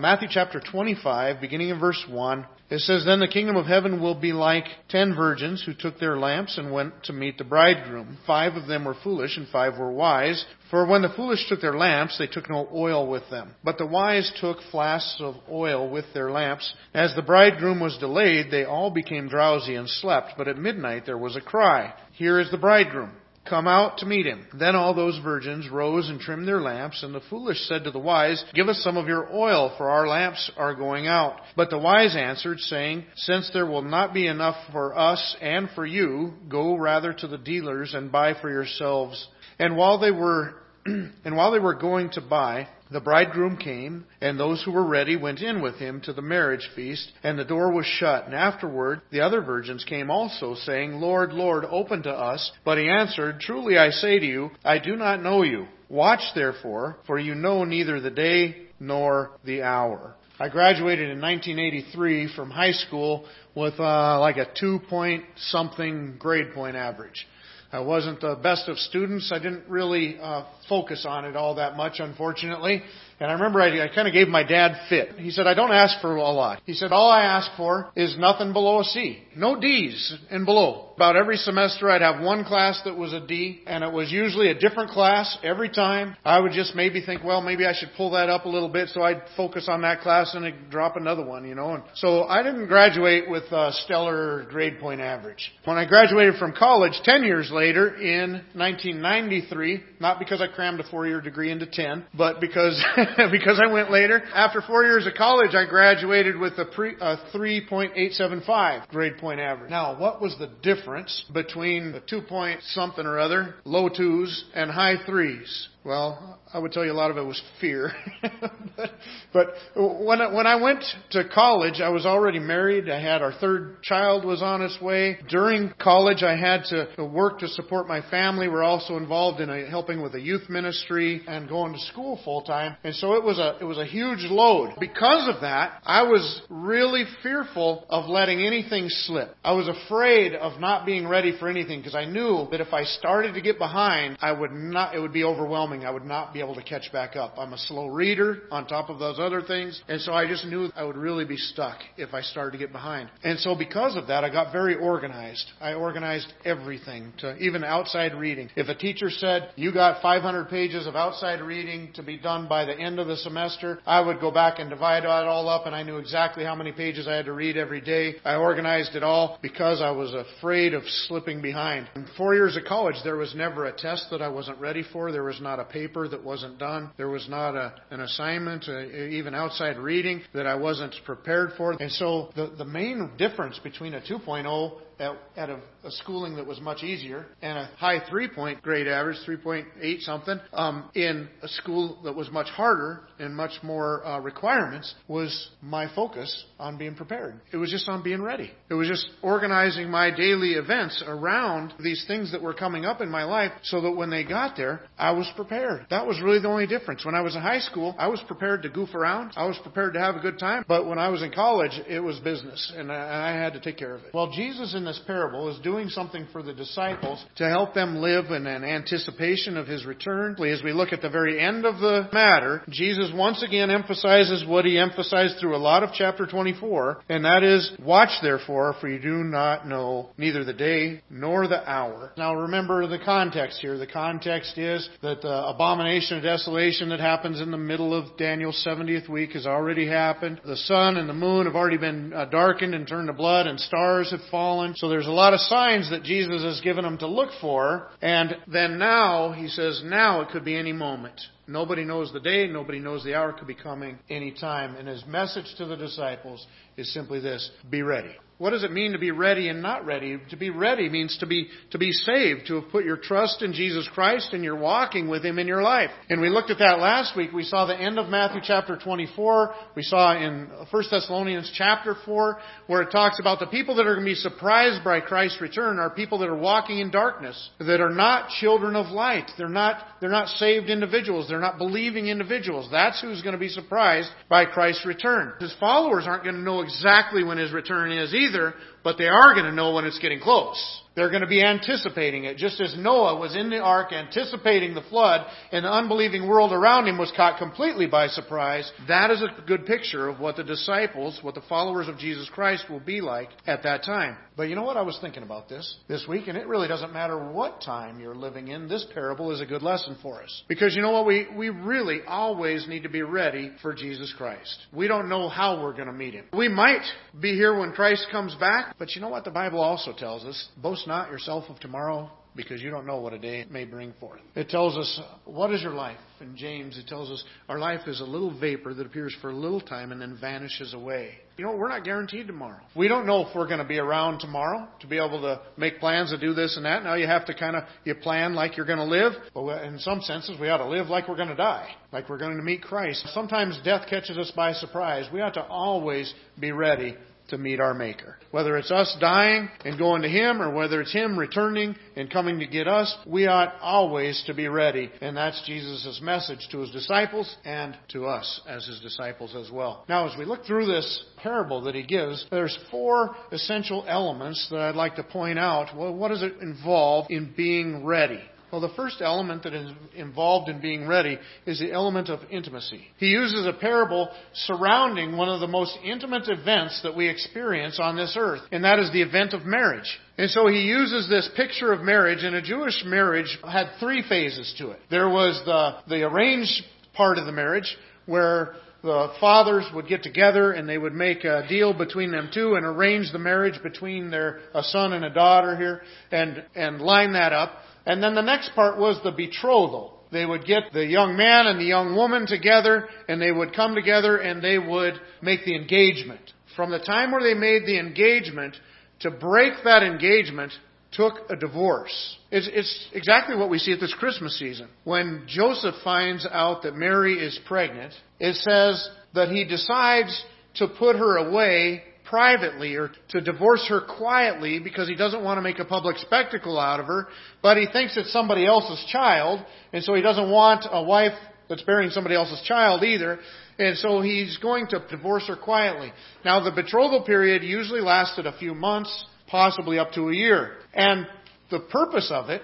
Matthew chapter 25, beginning in verse 1. It says, Then the kingdom of heaven will be like ten virgins who took their lamps and went to meet the bridegroom. Five of them were foolish and five were wise. For when the foolish took their lamps, they took no oil with them. But the wise took flasks of oil with their lamps. As the bridegroom was delayed, they all became drowsy and slept. But at midnight there was a cry, Here is the bridegroom. Come out to meet him. Then all those virgins rose and trimmed their lamps, and the foolish said to the wise, Give us some of your oil, for our lamps are going out. But the wise answered, saying, Since there will not be enough for us and for you, go rather to the dealers and buy for yourselves. And while they were and while they were going to buy, the bridegroom came, and those who were ready went in with him to the marriage feast, and the door was shut. And afterward the other virgins came also, saying, Lord, Lord, open to us. But he answered, Truly I say to you, I do not know you. Watch therefore, for you know neither the day nor the hour. I graduated in 1983 from high school with uh, like a two point something grade point average. I wasn't the best of students. I didn't really uh, focus on it all that much, unfortunately. And I remember I, I kind of gave my dad fit. He said, I don't ask for a lot. He said, all I ask for is nothing below a C. No D's and below. About every semester I'd have one class that was a D, and it was usually a different class every time. I would just maybe think, well, maybe I should pull that up a little bit, so I'd focus on that class and drop another one, you know. And so I didn't graduate with a stellar grade point average. When I graduated from college 10 years later in 1993, not because I crammed a four-year degree into 10, but because because I went later. After four years of college, I graduated with a, pre, a 3.875 grade point average. Now, what was the difference between the two point something or other, low twos, and high threes? Well, I would tell you a lot of it was fear. but, but when I, when I went to college, I was already married. I had our third child was on its way. During college, I had to work to support my family. We're also involved in a, helping with a youth ministry and going to school full time. And so it was a it was a huge load. Because of that, I was really fearful of letting anything slip. I was afraid of not being ready for anything because I knew that if I started to get behind, I would not. It would be overwhelming overwhelming. I would not be able to catch back up. I'm a slow reader on top of those other things. And so I just knew I would really be stuck if I started to get behind. And so because of that, I got very organized. I organized everything to even outside reading. If a teacher said, you got 500 pages of outside reading to be done by the end of the semester, I would go back and divide it all up and I knew exactly how many pages I had to read every day. I organized it all because I was afraid of slipping behind. In four years of college, there was never a test that I wasn't ready for. There was not a paper that wasn't done. There was not a, an assignment, uh, even outside reading, that I wasn't prepared for. And so the, the main difference between a 2.0 at, a, schooling that was much easier and a high three point grade average, 3.8 something, um, in a school that was much harder and much more uh, requirements was my focus on being prepared. It was just on being ready. It was just organizing my daily events around these things that were coming up in my life so that when they got there, I was prepared. That was really the only difference. When I was in high school, I was prepared to goof around. I was prepared to have a good time. But when I was in college, it was business and I, I had to take care of it. Well, Jesus in the this parable is doing something for the disciples to help them live in an anticipation of his return. As we look at the very end of the matter, Jesus once again emphasizes what he emphasized through a lot of chapter 24, and that is, watch therefore, for you do not know neither the day nor the hour. Now remember the context here. The context is that the abomination of desolation that happens in the middle of Daniel's 70th week has already happened. The sun and the moon have already been uh, darkened and turned to blood, and stars have fallen. So there's a lot of signs that Jesus has given them to look for. And then now, he says, now it could be any moment. Nobody knows the day, nobody knows the hour, could be coming any time. And his message to the disciples is simply this be ready. What does it mean to be ready and not ready? To be ready means to be, to be saved, to have put your trust in Jesus Christ and you're walking with Him in your life. And we looked at that last week. We saw the end of Matthew chapter 24. We saw in 1 Thessalonians chapter 4 where it talks about the people that are going to be surprised by Christ's return are people that are walking in darkness, that are not children of light. They're not, they're not saved individuals. They're not believing individuals. That's who's going to be surprised by Christ's return. His followers aren't going to know exactly when His return is either either. But they are going to know when it's getting close. They're going to be anticipating it, just as Noah was in the ark anticipating the flood, and the unbelieving world around him was caught completely by surprise. That is a good picture of what the disciples, what the followers of Jesus Christ will be like at that time. But you know what? I was thinking about this this week, and it really doesn't matter what time you're living in. This parable is a good lesson for us. Because you know what? We, we really always need to be ready for Jesus Christ. We don't know how we're going to meet him. We might be here when Christ comes back, but you know what the Bible also tells us? Boast not yourself of tomorrow because you don't know what a day may bring forth. It tells us, what is your life? In James, it tells us our life is a little vapor that appears for a little time and then vanishes away. You know, we're not guaranteed tomorrow. We don't know if we're going to be around tomorrow to be able to make plans to do this and that. Now you have to kind of, you plan like you're going to live. But in some senses, we ought to live like we're going to die. Like we're going to meet Christ. Sometimes death catches us by surprise. We ought to always be ready to meet our Maker. Whether it's us dying and going to Him or whether it's Him returning and coming to get us, we ought always to be ready. And that's Jesus' message to His disciples and to us as His disciples as well. Now, as we look through this parable that He gives, there's four essential elements that I'd like to point out. Well, what does it involve in being ready? Well, the first element that is involved in being ready is the element of intimacy. He uses a parable surrounding one of the most intimate events that we experience on this earth, and that is the event of marriage. And so he uses this picture of marriage, and a Jewish marriage had three phases to it. There was the, the arranged part of the marriage, where the fathers would get together and they would make a deal between them two and arrange the marriage between their a son and a daughter here and and line that up. And then the next part was the betrothal. They would get the young man and the young woman together and they would come together and they would make the engagement. From the time where they made the engagement to break that engagement took a divorce. It's, it's, exactly what we see at this Christmas season. When Joseph finds out that Mary is pregnant, it says that he decides to put her away privately or to divorce her quietly because he doesn't want to make a public spectacle out of her, but he thinks it's somebody else's child, and so he doesn't want a wife that's bearing somebody else's child either, and so he's going to divorce her quietly. Now, the betrothal period usually lasted a few months, possibly up to a year. And the purpose of it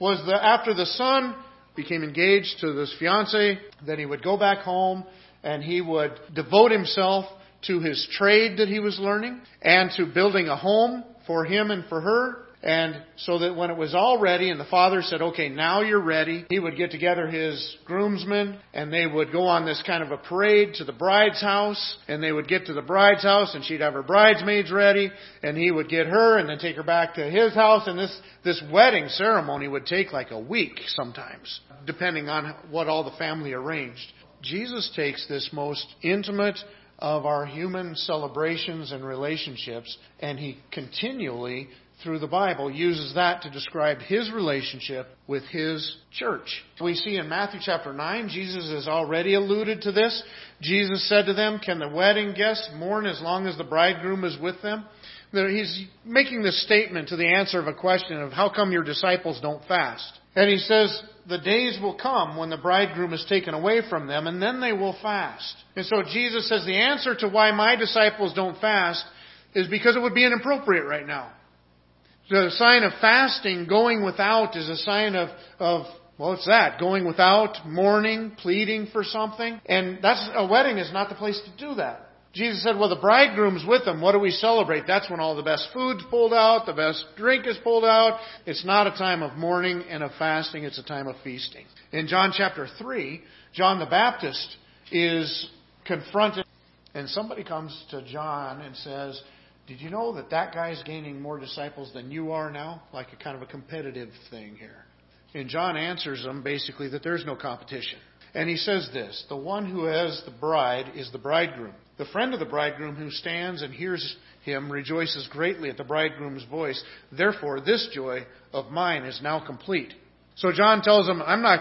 was that after the son became engaged to this fiance, then he would go back home and he would devote himself to his trade that he was learning and to building a home for him and for her. And so that when it was all ready and the father said, okay, now you're ready, he would get together his groomsmen and they would go on this kind of a parade to the bride's house and they would get to the bride's house and she'd have her bridesmaids ready and he would get her and then take her back to his house and this, this wedding ceremony would take like a week sometimes, depending on what all the family arranged. Jesus takes this most intimate, of our human celebrations and relationships, and he continually, through the Bible, uses that to describe his relationship with his church. We see in Matthew chapter 9, Jesus has already alluded to this. Jesus said to them, Can the wedding guests mourn as long as the bridegroom is with them? He's making this statement to the answer of a question of how come your disciples don't fast? And he says, the days will come when the bridegroom is taken away from them, and then they will fast. And so Jesus says the answer to why my disciples don't fast is because it would be inappropriate right now. The sign of fasting, going without, is a sign of, of well, it's that. Going without, mourning, pleading for something. And that's, a wedding is not the place to do that. Jesus said, well, the bridegroom's with them. What do we celebrate? That's when all the best food's pulled out, the best drink is pulled out. It's not a time of mourning and of fasting, it's a time of feasting. In John chapter 3, John the Baptist is confronted, and somebody comes to John and says, Did you know that that guy's gaining more disciples than you are now? Like a kind of a competitive thing here. And John answers them basically that there's no competition. And he says this The one who has the bride is the bridegroom. The friend of the bridegroom who stands and hears him rejoices greatly at the bridegroom's voice. Therefore, this joy of mine is now complete. So John tells him, I'm not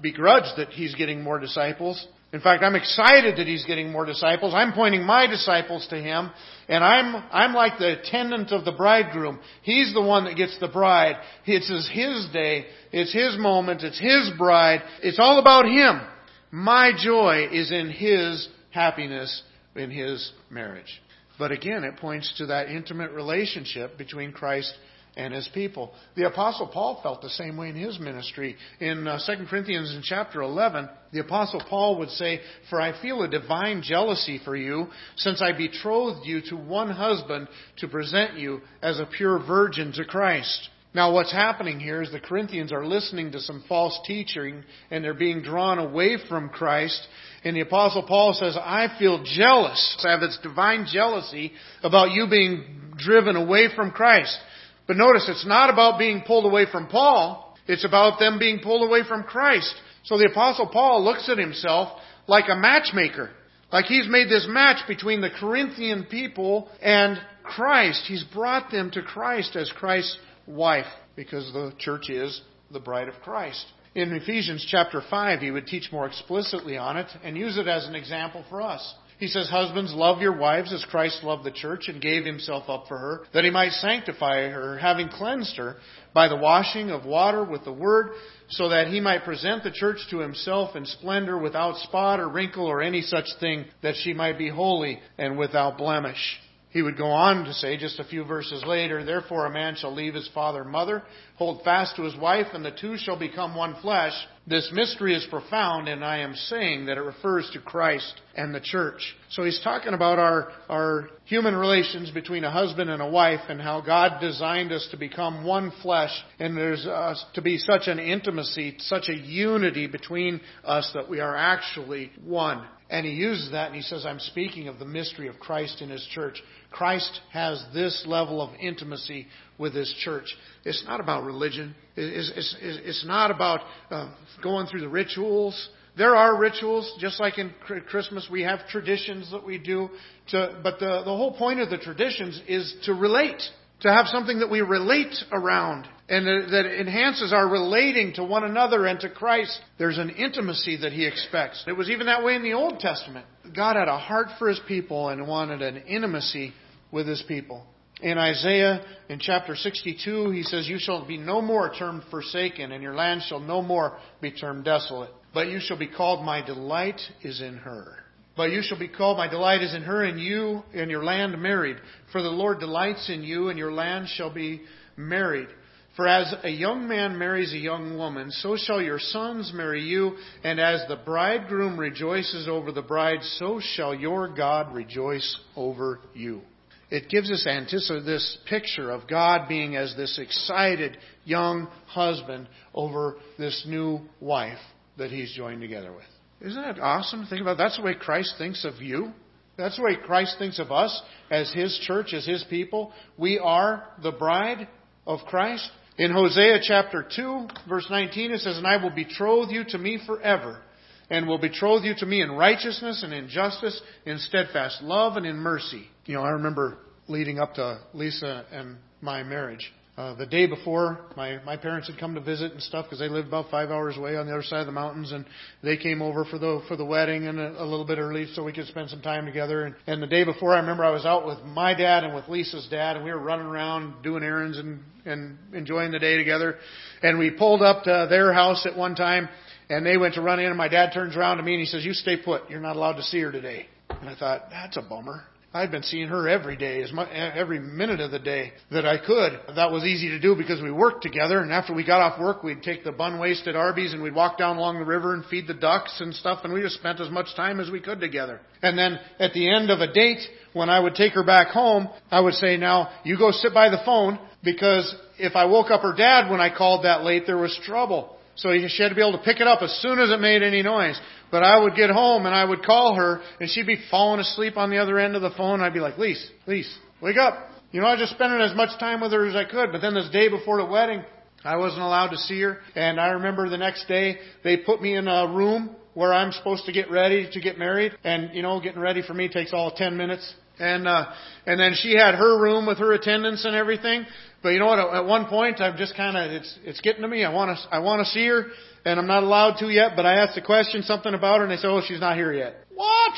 begrudged that he's getting more disciples. In fact, I'm excited that he's getting more disciples. I'm pointing my disciples to him, and I'm, I'm like the attendant of the bridegroom. He's the one that gets the bride. It's his day. It's his moment. It's his bride. It's all about him. My joy is in his happiness in his marriage. But again, it points to that intimate relationship between Christ and his people. The apostle Paul felt the same way in his ministry. In uh, 2 Corinthians in chapter 11, the apostle Paul would say, "For I feel a divine jealousy for you, since I betrothed you to one husband to present you as a pure virgin to Christ." Now, what's happening here is the Corinthians are listening to some false teaching and they're being drawn away from Christ. And the Apostle Paul says, I feel jealous. I have this divine jealousy about you being driven away from Christ. But notice, it's not about being pulled away from Paul. It's about them being pulled away from Christ. So the Apostle Paul looks at himself like a matchmaker. Like he's made this match between the Corinthian people and Christ. He's brought them to Christ as Christ's wife because the church is the bride of Christ. In Ephesians chapter 5, he would teach more explicitly on it and use it as an example for us. He says, Husbands, love your wives as Christ loved the church and gave himself up for her, that he might sanctify her, having cleansed her by the washing of water with the word, so that he might present the church to himself in splendor without spot or wrinkle or any such thing, that she might be holy and without blemish. He would go on to say just a few verses later, Therefore a man shall leave his father and mother, hold fast to his wife, and the two shall become one flesh. This mystery is profound, and I am saying that it refers to Christ and the church. So he's talking about our, our human relations between a husband and a wife and how God designed us to become one flesh, and there's uh, to be such an intimacy, such a unity between us that we are actually one. And he uses that and he says, I'm speaking of the mystery of Christ in his church. Christ has this level of intimacy with his church. It's not about religion. It's, it's, it's not about uh, going through the rituals. There are rituals, just like in Christmas, we have traditions that we do. To, but the, the whole point of the traditions is to relate to have something that we relate around and that enhances our relating to one another and to Christ. There's an intimacy that He expects. It was even that way in the Old Testament. God had a heart for His people and wanted an intimacy with His people. In Isaiah, in chapter 62, he says, You shall be no more termed forsaken, and your land shall no more be termed desolate. But you shall be called, My delight is in her. But you shall be called, My delight is in her, and you and your land married. For the Lord delights in you, and your land shall be married. For as a young man marries a young woman, so shall your sons marry you, and as the bridegroom rejoices over the bride, so shall your God rejoice over you. It gives us this picture of God being as this excited young husband over this new wife that he's joined together with. Isn't that awesome think about? That's the way Christ thinks of you. That's the way Christ thinks of us as His church, as His people. We are the bride of Christ. In Hosea chapter 2, verse 19, it says, And I will betroth you to me forever, and will betroth you to me in righteousness and in justice, in steadfast love and in mercy. You know, I remember leading up to Lisa and my marriage. Uh, the day before, my my parents had come to visit and stuff because they lived about five hours away on the other side of the mountains, and they came over for the for the wedding and a, a little bit early so we could spend some time together. And, and the day before, I remember I was out with my dad and with Lisa's dad, and we were running around doing errands and and enjoying the day together. And we pulled up to their house at one time, and they went to run in, and my dad turns around to me and he says, "You stay put. You're not allowed to see her today." And I thought, that's a bummer. I'd been seeing her every day, as much, every minute of the day that I could. That was easy to do because we worked together. And after we got off work, we'd take the bun waste at Arby's and we'd walk down along the river and feed the ducks and stuff. And we just spent as much time as we could together. And then at the end of a date, when I would take her back home, I would say, "Now you go sit by the phone because if I woke up her dad when I called that late, there was trouble." So she had to be able to pick it up as soon as it made any noise. But I would get home and I would call her and she'd be falling asleep on the other end of the phone. I'd be like, Lise, Lise, wake up. You know, I was just spending as much time with her as I could. But then this day before the wedding, I wasn't allowed to see her. And I remember the next day, they put me in a room where I'm supposed to get ready to get married. And, you know, getting ready for me takes all 10 minutes. And, uh, and then she had her room with her attendants and everything. But you know what? At one point, I'm just kind of it's it's getting to me. I want to I want to see her, and I'm not allowed to yet. But I asked a question, something about her, and they said, "Oh, she's not here yet." What?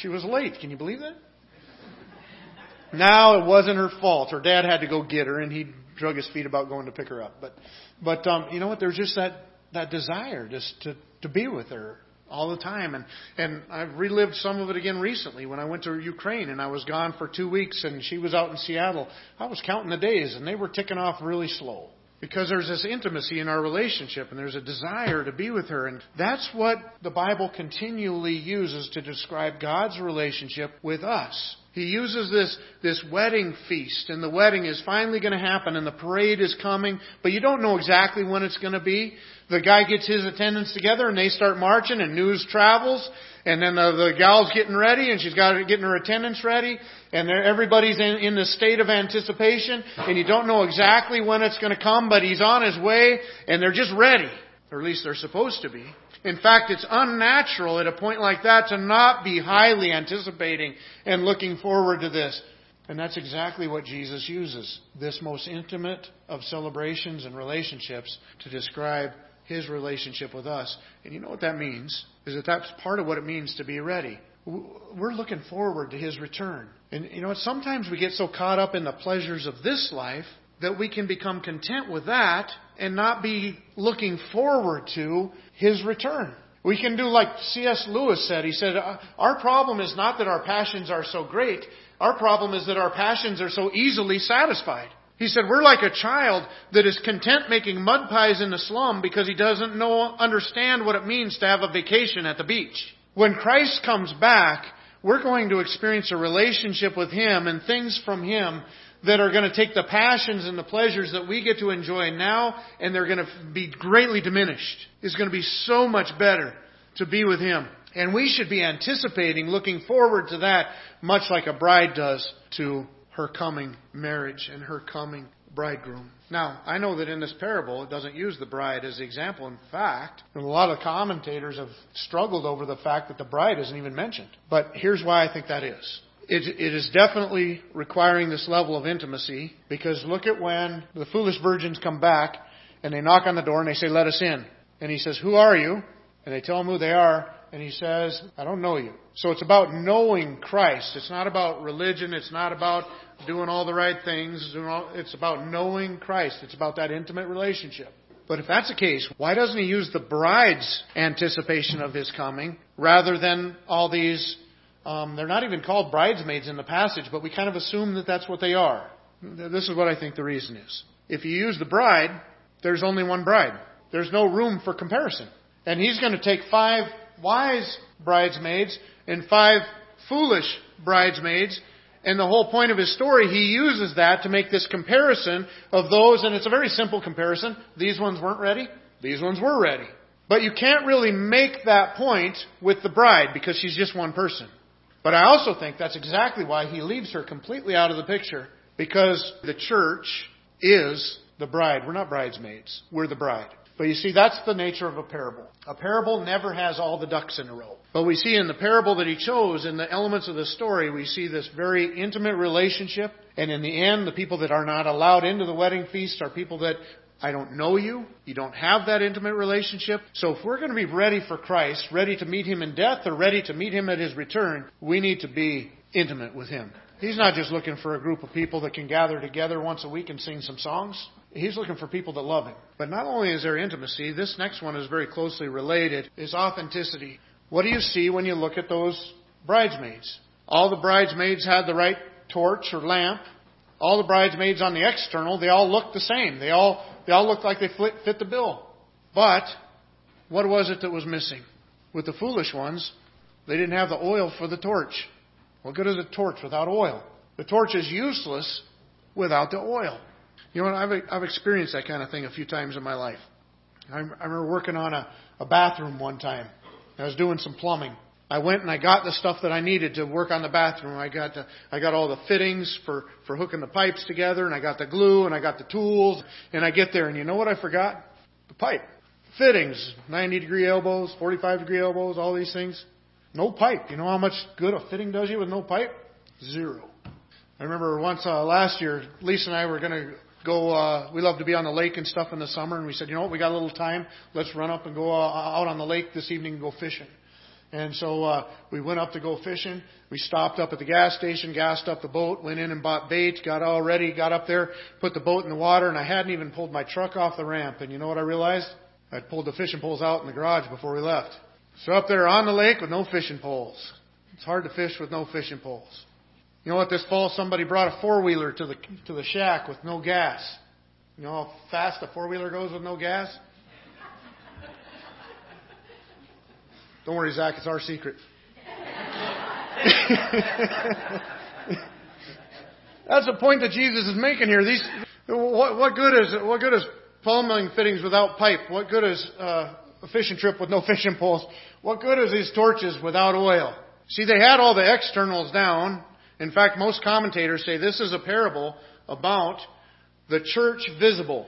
She was late. Can you believe that? Now it wasn't her fault. Her dad had to go get her, and he drug his feet about going to pick her up. But but um, you know what? There's just that that desire just to to be with her all the time. And, and I've relived some of it again recently when I went to Ukraine and I was gone for two weeks and she was out in Seattle. I was counting the days and they were ticking off really slow. Because there's this intimacy in our relationship and there's a desire to be with her. And that's what the Bible continually uses to describe God's relationship with us. He uses this, this wedding feast, and the wedding is finally going to happen, and the parade is coming, but you don't know exactly when it's going to be. The guy gets his attendants together, and they start marching, and news travels, and then the, the gal's getting ready, and she's got getting her attendants ready, and everybody's in, in the state of anticipation, and you don't know exactly when it's going to come, but he's on his way, and they're just ready, or at least they're supposed to be. In fact, it's unnatural at a point like that to not be highly anticipating and looking forward to this. And that's exactly what Jesus uses this most intimate of celebrations and relationships to describe his relationship with us. And you know what that means? Is that that's part of what it means to be ready. We're looking forward to his return. And you know, sometimes we get so caught up in the pleasures of this life that we can become content with that and not be looking forward to his return. We can do like C.S. Lewis said. He said, uh, Our problem is not that our passions are so great. Our problem is that our passions are so easily satisfied. He said, We're like a child that is content making mud pies in the slum because he doesn't know, understand what it means to have a vacation at the beach. When Christ comes back, we're going to experience a relationship with Him and things from Him that are going to take the passions and the pleasures that we get to enjoy now and they're going to be greatly diminished. It's going to be so much better to be with Him. And we should be anticipating, looking forward to that, much like a bride does to her coming marriage and her coming bridegroom. Now, I know that in this parable, it doesn't use the bride as the example. In fact, a lot of commentators have struggled over the fact that the bride isn't even mentioned. But here's why I think that is it, it is definitely requiring this level of intimacy because look at when the foolish virgins come back and they knock on the door and they say, Let us in. And he says, Who are you? And they tell him who they are. And he says, I don't know you. So it's about knowing Christ. It's not about religion. It's not about doing all the right things. It's about knowing Christ. It's about that intimate relationship. But if that's the case, why doesn't he use the bride's anticipation of his coming rather than all these um, they're not even called bridesmaids in the passage, but we kind of assume that that's what they are. This is what I think the reason is. If you use the bride, there's only one bride. There's no room for comparison. And he's going to take five wise bridesmaids and five foolish bridesmaids. And the whole point of his story, he uses that to make this comparison of those, and it's a very simple comparison. These ones weren't ready. These ones were ready. But you can't really make that point with the bride because she's just one person. But I also think that's exactly why he leaves her completely out of the picture because the church is the bride. We're not bridesmaids. We're the bride. But you see, that's the nature of a parable. A parable never has all the ducks in a row. But we see in the parable that he chose, in the elements of the story, we see this very intimate relationship. And in the end, the people that are not allowed into the wedding feast are people that I don't know you. You don't have that intimate relationship. So if we're going to be ready for Christ, ready to meet Him in death or ready to meet Him at His return, we need to be intimate with Him. He's not just looking for a group of people that can gather together once a week and sing some songs. He's looking for people that love Him. But not only is there intimacy, this next one is very closely related, is authenticity. What do you see when you look at those bridesmaids? All the bridesmaids had the right torch or lamp. All the bridesmaids on the external, they all looked the same. They all they all looked like they fit the bill. But what was it that was missing? With the foolish ones, they didn't have the oil for the torch. What good is a torch without oil? The torch is useless without the oil. You know? I've, I've experienced that kind of thing a few times in my life. I, I remember working on a, a bathroom one time. I was doing some plumbing. I went and I got the stuff that I needed to work on the bathroom. I got the, I got all the fittings for for hooking the pipes together, and I got the glue, and I got the tools, and I get there, and you know what I forgot? The pipe fittings, 90 degree elbows, 45 degree elbows, all these things. No pipe. You know how much good a fitting does you with no pipe? Zero. I remember once uh, last year, Lisa and I were going to go. Uh, we love to be on the lake and stuff in the summer, and we said, you know what, we got a little time. Let's run up and go uh, out on the lake this evening and go fishing. And so uh, we went up to go fishing. We stopped up at the gas station, gassed up the boat, went in and bought bait, got all ready, got up there, put the boat in the water, and I hadn't even pulled my truck off the ramp. And you know what I realized? I'd pulled the fishing poles out in the garage before we left. So up there on the lake with no fishing poles. It's hard to fish with no fishing poles. You know what? This fall somebody brought a four wheeler to the to the shack with no gas. You know how fast a four wheeler goes with no gas? Don't worry, Zach. It's our secret. That's the point that Jesus is making here. These, what, what good is what good is plumbing fittings without pipe? What good is uh, a fishing trip with no fishing poles? What good is these torches without oil? See, they had all the externals down. In fact, most commentators say this is a parable about the church visible.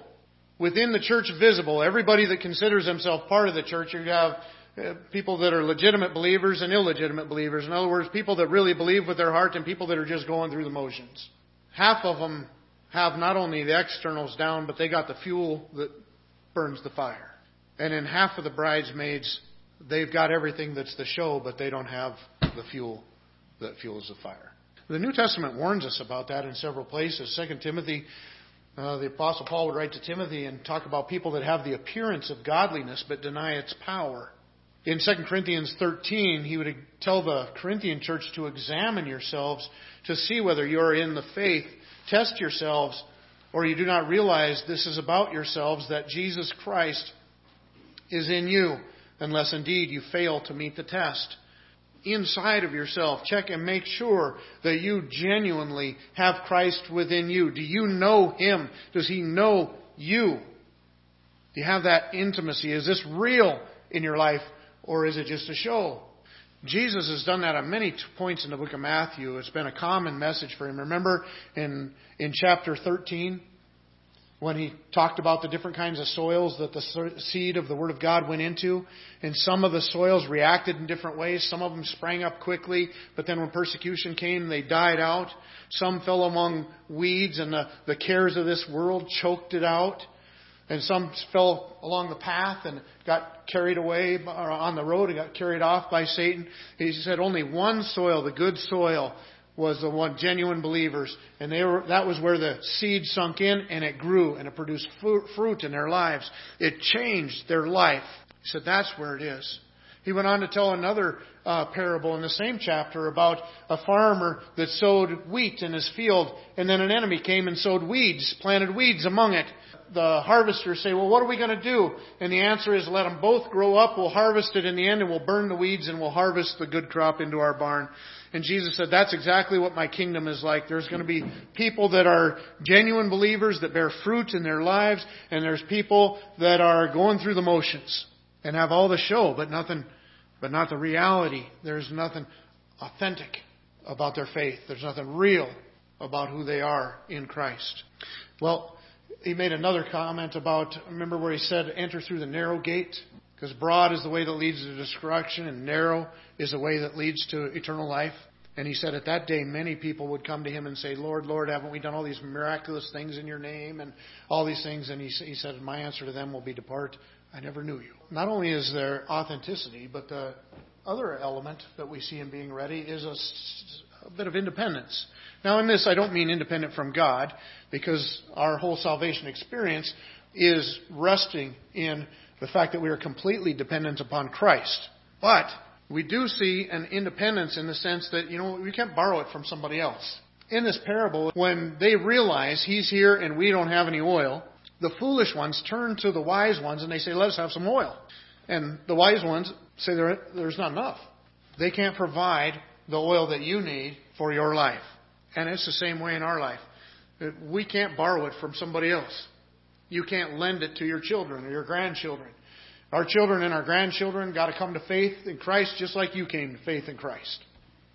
Within the church visible, everybody that considers themselves part of the church, you have uh, people that are legitimate believers and illegitimate believers. In other words, people that really believe with their heart and people that are just going through the motions. Half of them have not only the externals down, but they got the fuel that burns the fire. And in half of the bridesmaids, they've got everything that's the show, but they don't have the fuel that fuels the fire. The New Testament warns us about that in several places. Second Timothy, uh, the Apostle Paul would write to Timothy and talk about people that have the appearance of godliness but deny its power. In 2 Corinthians 13, he would tell the Corinthian church to examine yourselves to see whether you are in the faith. Test yourselves, or you do not realize this is about yourselves, that Jesus Christ is in you, unless indeed you fail to meet the test. Inside of yourself, check and make sure that you genuinely have Christ within you. Do you know Him? Does He know you? Do you have that intimacy? Is this real in your life, or is it just a show? Jesus has done that at many points in the book of Matthew. It's been a common message for him. Remember in, in chapter 13 when he talked about the different kinds of soils that the seed of the Word of God went into? And some of the soils reacted in different ways. Some of them sprang up quickly, but then when persecution came, they died out. Some fell among weeds and the, the cares of this world choked it out. And some fell along the path and got carried away on the road and got carried off by Satan. He said only one soil, the good soil, was the one genuine believers, and they were that was where the seed sunk in and it grew and it produced fruit in their lives. It changed their life. He said that's where it is. He went on to tell another uh, parable in the same chapter about a farmer that sowed wheat in his field, and then an enemy came and sowed weeds, planted weeds among it the harvesters say, well, what are we going to do? And the answer is let them both grow up. We'll harvest it in the end and we'll burn the weeds and we'll harvest the good crop into our barn. And Jesus said, that's exactly what my kingdom is like. There's going to be people that are genuine believers that bear fruit in their lives and there's people that are going through the motions and have all the show, but nothing, but not the reality. There's nothing authentic about their faith. There's nothing real about who they are in Christ. Well, he made another comment about, remember where he said, enter through the narrow gate? Because broad is the way that leads to destruction, and narrow is the way that leads to eternal life. And he said, at that day, many people would come to him and say, Lord, Lord, haven't we done all these miraculous things in your name and all these things? And he, he said, my answer to them will be, depart. I never knew you. Not only is there authenticity, but the other element that we see in being ready is a, a bit of independence. Now, in this, I don't mean independent from God, because our whole salvation experience is resting in the fact that we are completely dependent upon Christ. But we do see an independence in the sense that, you know, we can't borrow it from somebody else. In this parable, when they realize he's here and we don't have any oil, the foolish ones turn to the wise ones and they say, let us have some oil. And the wise ones say, there, there's not enough. They can't provide the oil that you need for your life. And it's the same way in our life. We can't borrow it from somebody else. You can't lend it to your children or your grandchildren. Our children and our grandchildren got to come to faith in Christ just like you came to faith in Christ.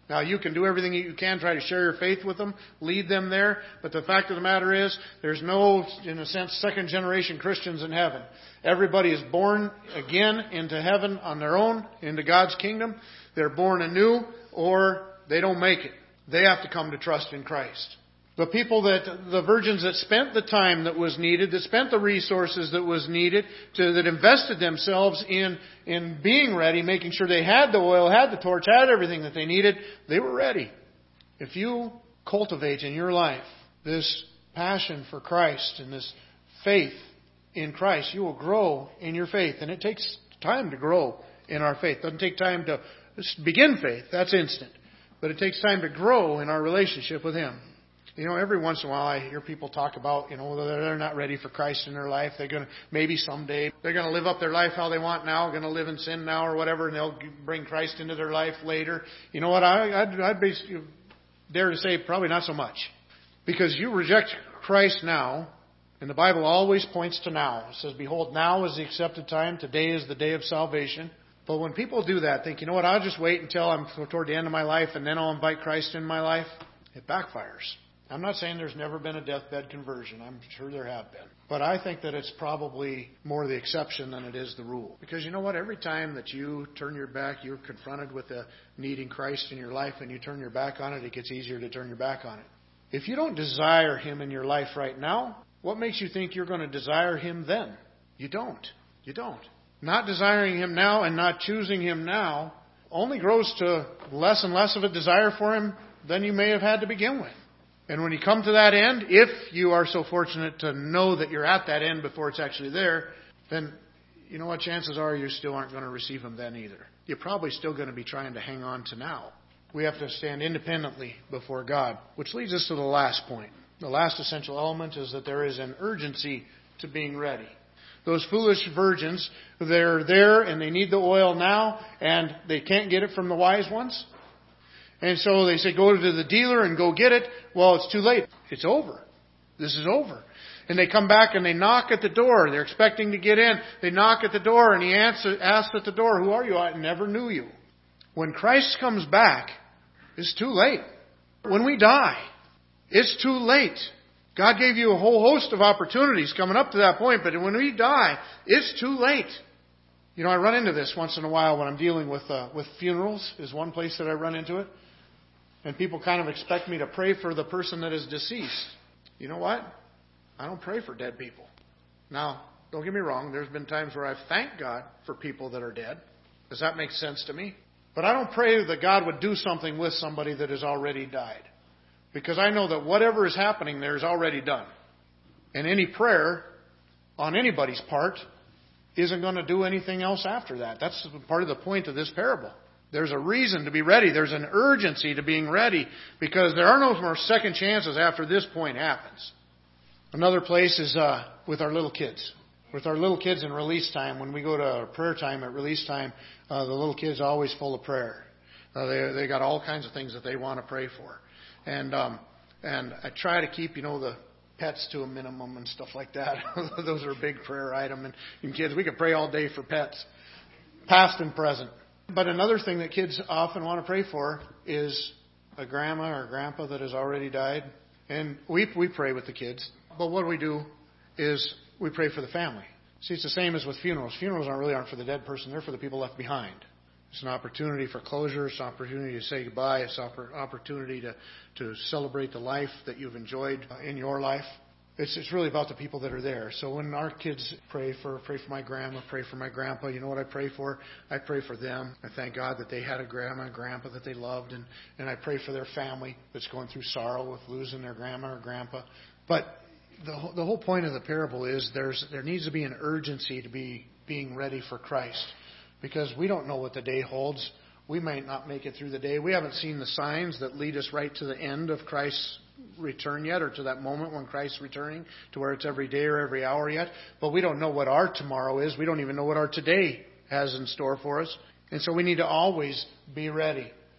Now, you can do everything you can, try to share your faith with them, lead them there, but the fact of the matter is, there's no, in a sense, second generation Christians in heaven. Everybody is born again into heaven on their own, into God's kingdom. They're born anew, or they don't make it. They have to come to trust in Christ. The people that, the virgins that spent the time that was needed, that spent the resources that was needed, to, that invested themselves in, in being ready, making sure they had the oil, had the torch, had everything that they needed, they were ready. If you cultivate in your life this passion for Christ and this faith in Christ, you will grow in your faith. And it takes time to grow in our faith. It doesn't take time to begin faith. That's instant. But it takes time to grow in our relationship with Him. You know, every once in a while I hear people talk about, you know, they're not ready for Christ in their life. They're going to, maybe someday, they're going to live up their life how they want now, going to live in sin now or whatever, and they'll bring Christ into their life later. You know what? I, I'd, I'd be, dare to say probably not so much. Because you reject Christ now, and the Bible always points to now. It says, Behold, now is the accepted time. Today is the day of salvation. But when people do that, think, you know what, I'll just wait until I'm toward the end of my life and then I'll invite Christ in my life, it backfires. I'm not saying there's never been a deathbed conversion. I'm sure there have been. But I think that it's probably more the exception than it is the rule. Because you know what? Every time that you turn your back, you're confronted with a needing Christ in your life and you turn your back on it, it gets easier to turn your back on it. If you don't desire Him in your life right now, what makes you think you're going to desire Him then? You don't. You don't. Not desiring Him now and not choosing Him now only grows to less and less of a desire for Him than you may have had to begin with. And when you come to that end, if you are so fortunate to know that you're at that end before it's actually there, then you know what? Chances are you still aren't going to receive them then either. You're probably still going to be trying to hang on to now. We have to stand independently before God, which leads us to the last point. The last essential element is that there is an urgency to being ready. Those foolish virgins, they're there and they need the oil now, and they can't get it from the wise ones. And so they say, go to the dealer and go get it. Well, it's too late. It's over. This is over. And they come back and they knock at the door. They're expecting to get in. They knock at the door and he answer, asks at the door, who are you? I never knew you. When Christ comes back, it's too late. When we die, it's too late. God gave you a whole host of opportunities coming up to that point, but when we die, it's too late. You know, I run into this once in a while when I'm dealing with uh, with funerals. Is one place that I run into it. And people kind of expect me to pray for the person that is deceased. You know what? I don't pray for dead people. Now, don't get me wrong, there's been times where I've thanked God for people that are dead. Does that make sense to me? But I don't pray that God would do something with somebody that has already died. Because I know that whatever is happening there is already done. And any prayer on anybody's part isn't going to do anything else after that. That's part of the point of this parable. There's a reason to be ready. There's an urgency to being ready because there are no more second chances after this point happens. Another place is uh, with our little kids. With our little kids in release time, when we go to prayer time at release time, uh, the little kids are always full of prayer. Uh, they they got all kinds of things that they want to pray for, and um, and I try to keep you know the pets to a minimum and stuff like that. Those are a big prayer item. And, and kids, we could pray all day for pets, past and present. But another thing that kids often want to pray for is a grandma or grandpa that has already died. And we, we pray with the kids. But what we do is we pray for the family. See, it's the same as with funerals. Funerals aren't really aren't for the dead person, they're for the people left behind. It's an opportunity for closure. It's an opportunity to say goodbye. It's an opportunity to, to celebrate the life that you've enjoyed in your life. It's, it's really about the people that are there. So when our kids pray for pray for my grandma, pray for my grandpa, you know what I pray for? I pray for them. I thank God that they had a grandma and grandpa that they loved, and and I pray for their family that's going through sorrow with losing their grandma or grandpa. But the the whole point of the parable is there's there needs to be an urgency to be being ready for Christ, because we don't know what the day holds. We might not make it through the day. We haven't seen the signs that lead us right to the end of Christ's return yet or to that moment when Christ's returning to where it's every day or every hour yet. But we don't know what our tomorrow is. We don't even know what our today has in store for us. And so we need to always be ready.